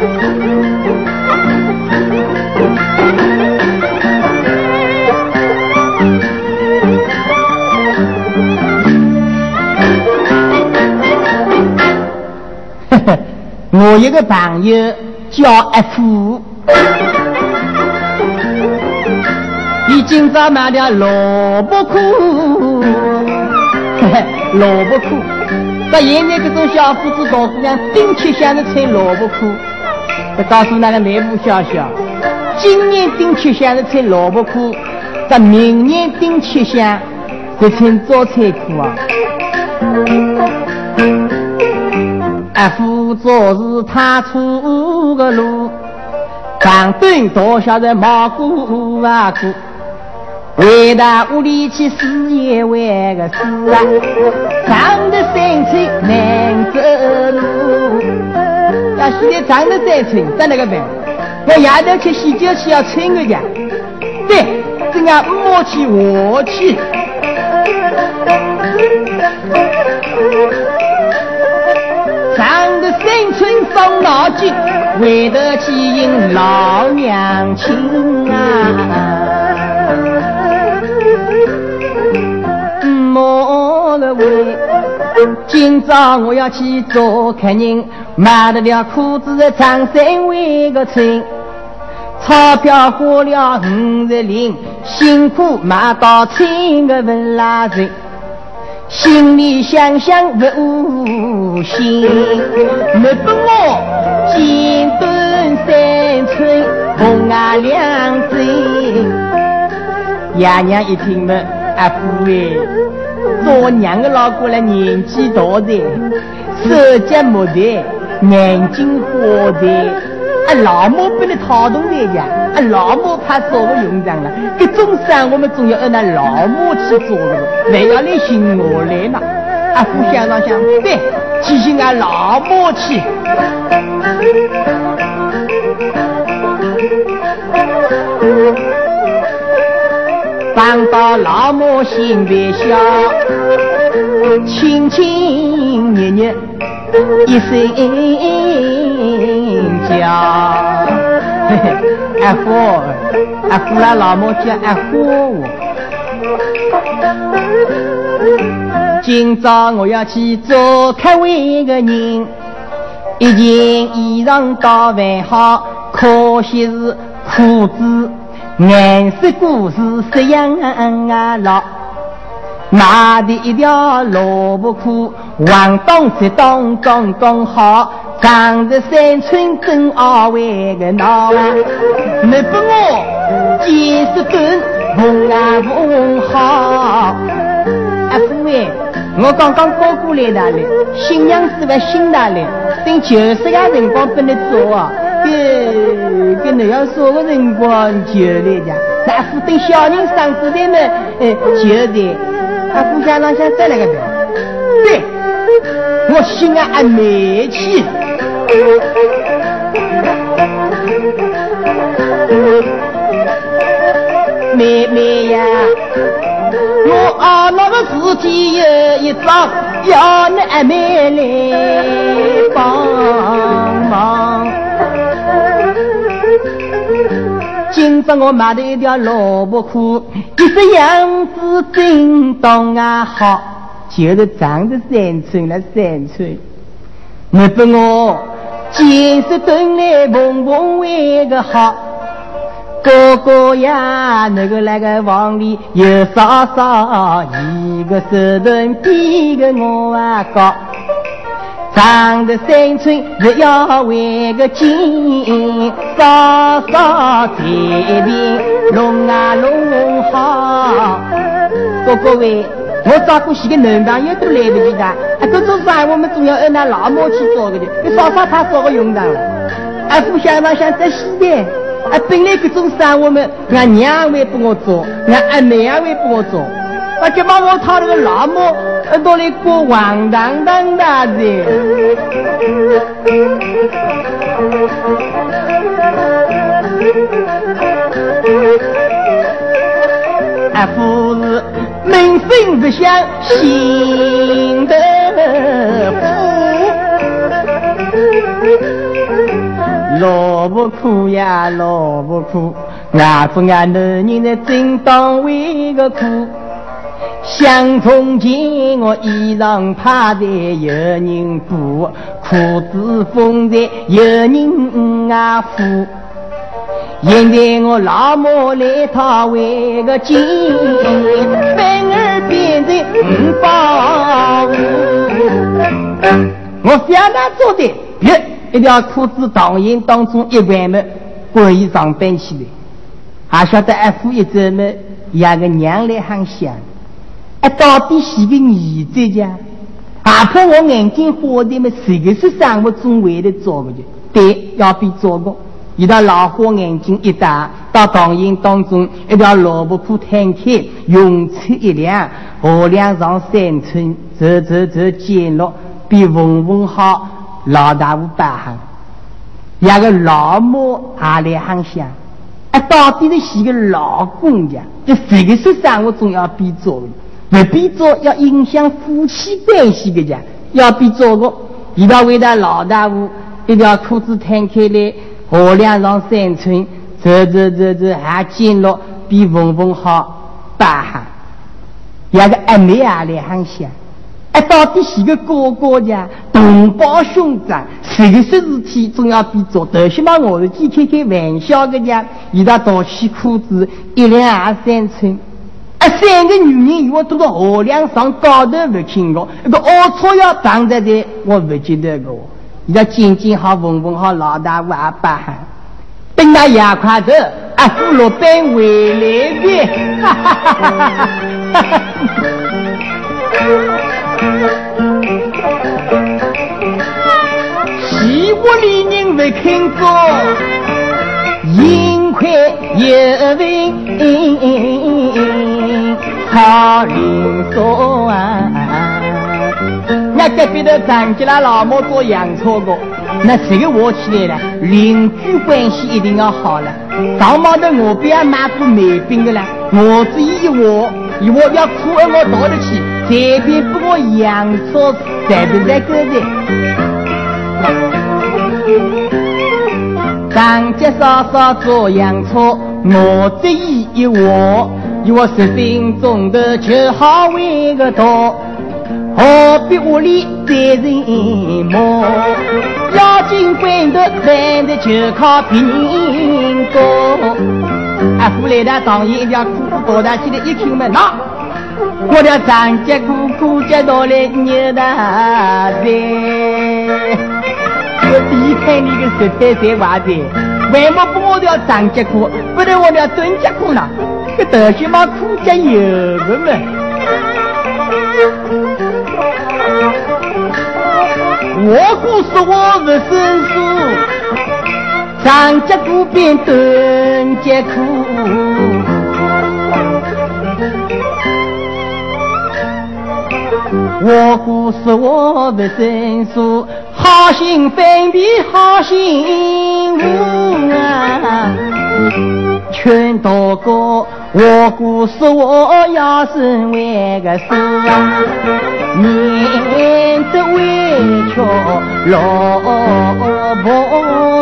我一个朋友叫阿富，你今朝买了萝卜裤，萝卜裤。到现在这种小伙子大姑娘顶吃香是穿萝卜裤。我告诉那个内部消息，今年丁七香是穿萝卜裤，这明年丁七香是穿早餐裤啊。阿夫做事踏出个路，长短多晓得毛过啊过。回到屋里去事业为个事啊，长得三寸难走路。要现在长得三寸，怎那个办？我夜头去洗脚去要穿个呀。对，这样摸去我去。长得三寸伤脑筋，为得去迎老娘亲啊。莫了喂今朝我要去做客人，买得了裤子长三围个穿，钞票花了五十零，辛苦买到穿个文拉人，心里想想不心，没不我金墩三寸红啊两针。爷娘一听嘛，阿父哎。做娘的老公来年纪大的，手脚木眼睛花的，啊老母不能套动的呀，啊老母怕少个用场了，这种事我们总要按那老母去做的，还要你寻我来嘛。啊，互相上想，对，提醒俺老母去。放到老母心别笑，亲亲热热一声叫。阿花，阿花那老母叫阿花。今朝我要去做客为个人，一件衣裳打扮好，可惜是裤子。颜色故事十样啊老，买的一条萝卜裤，黄东西东刚刚好，长得三寸真好为个闹。你不我见识短，缝啊缝好。阿父哎，我刚刚过过来的嘞，新娘子不新的嘞，等九十个辰光不能做啊。跟跟你要说个辰光就来讲，那副等小人上子台嘛，哎，就的，他互相上想再来个表，对，我心啊还没气，妹妹呀，我啊那个自己有一桩，要你阿妹来帮忙。今朝我买的一条萝卜裤，一身样子真当啊好，就是长得三寸那三寸。你不我见识蹲来缝缝为个好，哥哥呀，那个那个房里有嫂嫂，一个手段比个我啊高。长得三寸不要为个金，嫂嫂这边弄啊弄好。哥哥喂，我照顾几个男朋友都来不及的，啊，这种事我们总要按那老母去做的。你嫂嫂他少个用场了，啊，互相上想在西的，啊，本来这种事我们俺娘会帮我做，俺阿妹也会帮我做。我就把我讨那个老母，到里过黄当当的子。啊，夫是门分不相心得福，萝卜苦呀，老婆苦，俺不俺男人在正当为个苦。想从前我衣裳怕在有人补，裤子缝在有人啊扶。现在我老母来讨为个金，反而变成五包我想他做的，别一条裤子当营当中一关门，关衣上班起来，还晓得一副一走么，也个娘来喊想，哎，到底是个儿子家？哪怕我眼睛花的么，这个是生活中为了做的，对，要比做过。一条老花眼睛一打，到当营当中，一条萝卜裤摊开，用车一辆，河梁上三寸，走走走，见落比文文好，老大夫八行，两个老母还来喊响，啊，到底是是个老公家，这这个是生活中要比做的，不比做要影响夫妻关系的家，要比做个，一道为了老大夫，一条裤子摊开来。河梁上三寸，走走走走，还见了比凤凤好大汉，两个阿妹啊来喊响，哎，到底是个哥哥家，同胞兄长，谁个事体总要比做，都起码我是去开开玩笑的家，一大倒起裤子，一两二三寸，啊，三个女人如果都到河梁上高头不听我，一个鹌鹑要挡在这，我不记得个。你要见见好，问问好，老大娃八，等那牙快走，啊，胡萝卜回来的，哈哈哈哈哈哈！西屋里人没听过，银块有名，好灵说啊。那隔壁的张家那老母做洋车的，那这个我起来了，邻居关系一定要好了。上毛的我不要买过梅饼的了，我这一窝，一窝要苦而我倒得起，这边给我洋车在不在个的？张家嫂嫂做洋车，我这一窝，一窝十分钟的就好为个多。何必屋里再人忙？要紧关头饭的就靠别人做。啊，夫来的当爷一条裤子倒大起来，一听嘛，那我的张家姑姑接到来牛大在。我第一看你个十三岁娃子，为么不我条张家裤，不得我条孙家裤呢？这德行嘛，裤家有的嘛。我姑说我不生疏，张家古边蹲节苦。我姑说我不生疏，好心分别好心无啊。劝大哥，我姑说我要是为个事啊，免这委屈老婆。